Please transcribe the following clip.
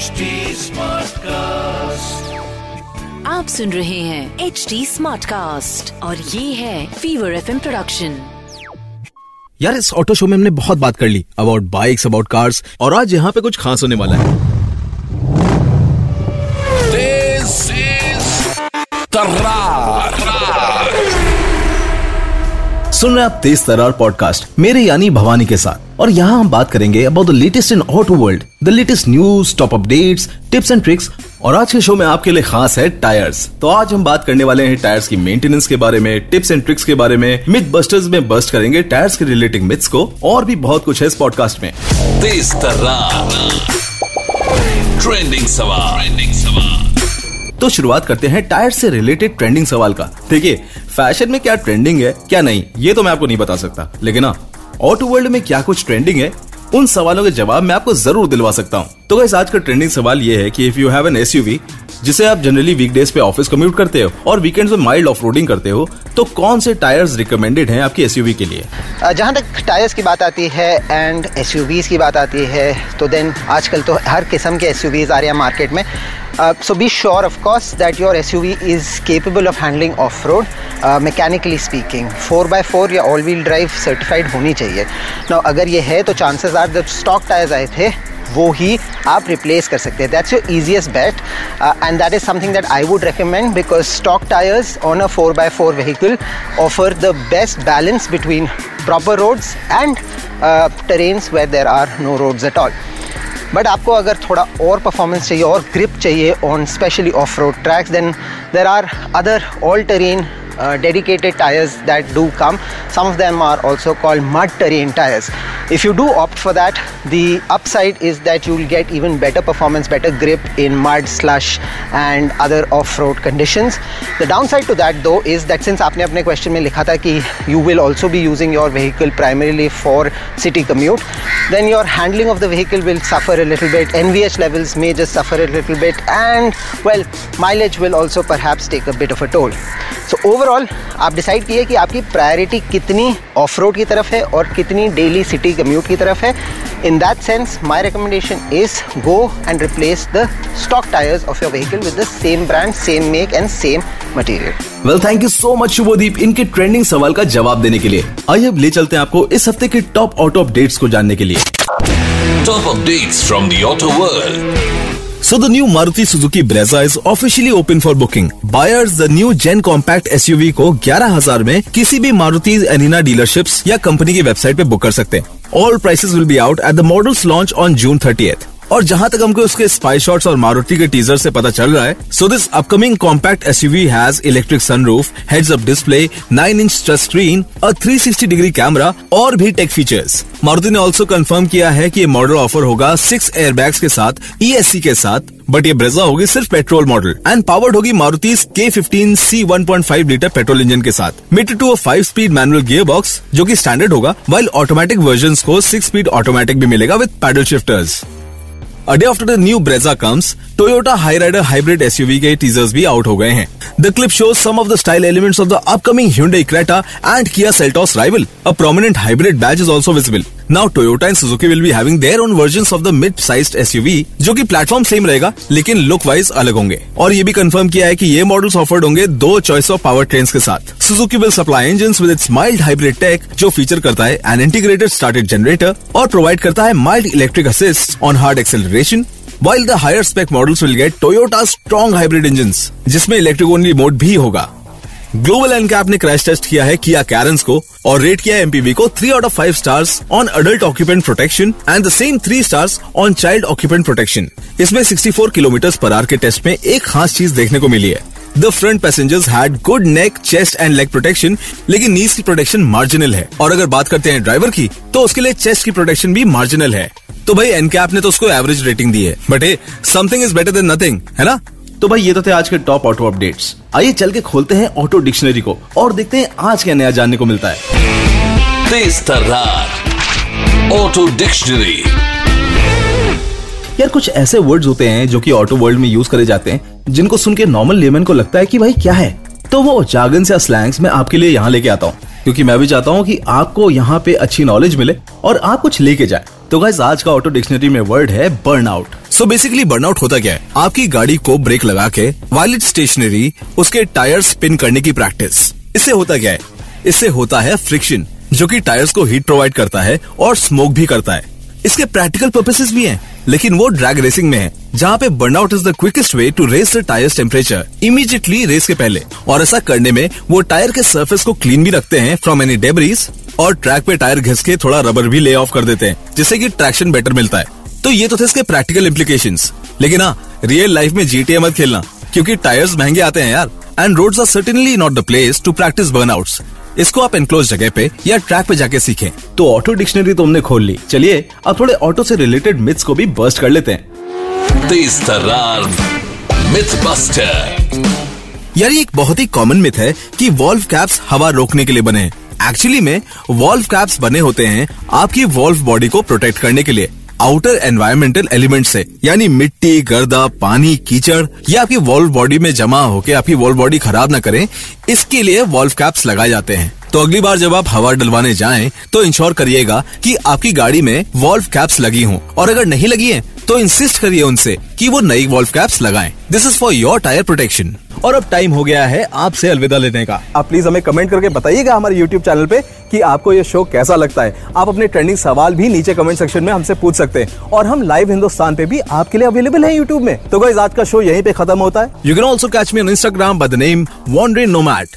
HD Smartcast. आप सुन रहे हैं एच डी स्मार्ट कास्ट और ये है फीवर एफ़ प्रोडक्शन यार इस ऑटो शो में हमने बहुत बात कर ली अबाउट बाइक्स अबाउट कार्स और आज यहाँ पे कुछ खास होने वाला है। This is सुन रहे हैं आप तेज तरार पॉडकास्ट मेरे यानी भवानी के साथ। और यहाँ हम बात करेंगे about the latest in auto world the latest news top updates tips and tricks और आज के शो में आपके लिए खास है टायर्स तो आज हम बात करने वाले हैं टायर्स की मेंटेनेंस के बारे में टिप्स एंड ट्रिक्स के बारे में. मिथ बस्टर्स में बस्ट करेंगे टायर्स के रिलेटिंग मिथ्स को और भी बहुत कुछ है इस पॉडकास्ट में. ट्रेंडिंग सवाल. तो शुरुआत करते हैं टायर से रिलेटेड ट्रेंडिंग सवाल का. देखिए फ़ैशन में क्या ट्रेंडिंग है क्या नहीं ये तो मैं आपको नहीं बता सकता. लेकिन हाँ ऑटो वर्ल्ड में क्या कुछ ट्रेंडिंग है? उन सवालों के जवाब मैं आपको ज़रूर दिलवा सकता हूँ। तो आज का ट्रेंडिंग सवाल ये है कि if you have an S जिसे आप जनरली वीकडेज पे ऑफ़िस कम्यूट करते हो और वीकेंड्स में माइल्ड ऑफ़ रोडिंग करते हो तो कौन से टायर्स रिकमेंडेड हैं आपकी एसयूवी के लिए? जहाँ तक टायर्स की बात आती है एंड एस की बात आती है तो देन आजकल तो हर किस्म के एस आ रहे हैं मार्केट में। So be sure of course that your S is capable of handling off road mechanically speaking four by four या ऑल व्हील ड्राइव सर्टिफाइड होनी चाहिए ना अगर ये है तो चांसेस आर जब स्टॉक टायर्स आए थे वो ही आप रिप्लेस कर सकते हैं that's your easiest bet and that is something that I would recommend because stock tires on a 4x4 vehicle offer the best balance between proper roads and uh, terrains where there are no roads at all. But आपको अगर थोड़ा और performance चाहिए, और grip चाहिए on specially off road tracks then there are other all terrain dedicated tires that do come some of them are also called mud terrain tires if you do opt for that the upside is that you will get even better performance better grip in mud slush and other off-road conditions the downside to that though is that since आपने अपने question में लिखा था कि you will also be using your vehicle primarily for city commute then your handling of the vehicle will suffer a little bit NVH levels may just suffer a little bit and well mileage will also perhaps take a bit of a toll so so, overall आप decide कीजिए कि आपकी priority कितनी of road की तरफ़ है और कितनी डेली सिटी कम्यूट की तरफ़ है। In that sense my recommendation is go and replace the stock tyres of your vehicle with the same brand same make and same material well thank you so much Shubhdeep इनके trending सवाल का जवाब देने के लिए। आइए अब ले चलते हैं आपको इस हफ़्ते के टॉप ऑटो अपडेट्स को जानने के लिए। Top updates from the auto world. So the new Maruti Suzuki Brezza is officially open for booking. Buyers the new Gen Compact SUV को 11,000 में किसी भी मारुति एनिना डीलरशिप्स या कंपनी की वेबसाइट पे बुक कर सकते हैं all prices will be out at the models launch on June thirtieth और जहाँ तक हमको उसके स्पाई शॉट्स और मारुति के टीजर से पता चल रहा है so this upcoming compact SUV has electric sunroof heads up display nine inch touch screen और 360 डिग्री कैमरा और भी टेक फीचर्स मारुति ने ऑल्सो कंफर्म किया है कि मॉडल ऑफ़र होगा सिक्स एयर एयरबैग्स के साथ ईएससी के साथ बट ये ब्रेजा होगी सिर्फ़ पेट्रोल मॉडल एंड पावर्ड होगी मारुति के fifteen C one point five litre petrol engine के साथ. Mated to five speed manual gear box जो कि स्टैंडर्ड होगा वाइल ऑटोमेटिक वर्जन को सिक्स स्पीड ऑटोमेटिक भी मिलेगा with paddle shifters A day after the new Brezza comes, Toyota Hyryder hybrid S के teasers भी आउट हो गए हैं। The clip show some of the style elements of the upcoming Hyundai Creta and Kia Seltos rival a prominent hybrid badge is also visible now Toyota and Suzuki will be having their own version of the mid size S जो की platform same रहेगा, लेकिन look wise अलग होंगे। और ये भी confirm किया है की कि ये मॉडल्स ऑफर्ड होंगे दो चॉइस ऑफ़ पावर ट्रेन के साथ। Suzuki will supply engine with its mild hybrid tech जो फीचर करता है एन इंटीग्रेटेड स्टार्टेड जनरेटर और प्रोवाइड करता है mild electric assist on hard acceleration while the higher spec models will get Toyota strong hybrid engines, जिसमें electric only mode भी होगा। Global NCAP ने क्रैश टेस्ट किया है किया कैरेंस को और रेट किया एमपीवी को three out of five stars on adult occupant protection and the same three stars on child occupant protection इसमें 64 किलोमीटर पर आर के टेस्ट में एक खास चीज़ देखने को मिली है। The front passengers had good neck chest and leg protection लेकिन नीज की प्रोटेक्शन मार्जिनल है। और अगर बात करते हैं ड्राइवर की तो उसके लिए चेस्ट की प्रोटेक्शन भी मार्जिनल है। तो भाई एनकैप ने तो उसको एवरेज रेटिंग दी है। But a something is better than nothing है ना? तो भाई ये तो थे आज के टॉप ऑटो अपडेट्स आइए चल के खोलते हैं ऑटो डिक्शनरी को और देखते हैं आज क्या नया जानने को मिलता है. Auto Dictionary. यार कुछ ऐसे वर्ड्स होते हैं जो कि ऑटो वर्ल्ड में यूज़ करे जाते हैं जिनको सुन के नॉर्मल लेमन को लगता है कि भाई क्या है? तो वो जागन या स्लैंग्स मैं आपके लिए यहाँ लेके आता हूँ। क्योंकि मैं भी चाहता हूँ कि आपको यहाँ पे अच्छी नॉलेज मिले और आप कुछ लेके जाए। तो गाइज़ आज का ऑटो डिक्शनरी में वर्ड है burn out so basically burnout होता क्या है? आपकी गाड़ी को ब्रेक लगा के वायलेट स्टेशनरी उसके टायर स्पिन करने की प्रैक्टिस इससे होता क्या है? इससे होता है फ्रिक्शन जो कि टायर्स को हीट प्रोवाइड करता है और स्मोक भी करता है. इसके प्रैक्टिकल पर्पसेस भी हैं. लेकिन वो ड्रैग रेसिंग में है, जहाँ पे burnout is the quickest way to raise the tyres temperature immediately race के पहले। और ऐसा करने में वो टायर के सरफेस को क्लीन भी रखते हैं फ्रॉम एनी डेबरीज और ट्रैक पे टायर घिस के थोड़ा रबर भी ले ऑफ़ कर देते हैं, जिससे की ट्रैक्शन बेटर मिलता है। तो ये तो थे इसके प्रैक्टिकल इम्प्लीकेशन लेकिन हाँ रियल लाइफ में जीटीए मत खेलना, क्यूँकी टायर्स महँगे आते हैं यार and roads are certainly not the place to practise burnouts इसको आप एनक्लोज जगह पे या ट्रैक पे जाके सीखें। तो ऑटो डिक्शनरी तो हमने खोल ली। चलिए अब थोड़े ऑटो से रिलेटेड मिथ्स को भी बस्ट कर लेते हैं। तेज तर्रार मिथ बस्टर यार एक बहुत ही कॉमन मिथ है कि वॉल्व कैप्स हवा रोकने के लिए बने हैं। एक्चुअली में वॉल्व कैप्स बने होते हैं आपकी वॉल्व बॉडी को प्रोटेक्ट करने के लिए। आउटर एनवायरमेंटल एलिमेंट से, यानी मिट्टी, गर्दा, पानी, कीचड़, या आपकी वॉल्व बॉडी में जमा होकर आपकी वॉल्व बॉडी खराब ना करें, इसके लिए वॉल्व कैप्स लगाए जाते हैं। तो अगली बार जब आप हवा डलवाने जाएँ तो इंश्योर करिएगा कि आपकी गाड़ी में वॉल्व कैप्स लगी हों। और अगर नहीं लगी हैं तो इंसिस्ट करिए उनसे कि वो नई वॉल्व कैप्स लगाएँ। This is for your tyre protection और अब टाइम हो गया है आपसे अलविदा लेने का। आप प्लीज़ हमें कमेंट करके बताइएगा हमारे यूट्यूब चैनल पे कि आपको ये शो कैसा लगता है। आप अपने ट्रेंडिंग सवाल भी नीचे कमेंट सेक्शन में हमसे पूछ सकते हैं। और हम लाइव हिंदुस्तान पे भी आपके लिए अवेलेबल है यूट्यूब में। तो गाइस आज का शो यहीं पे खत्म होता है। You can also catch me on Instagram by the name wanderin nomad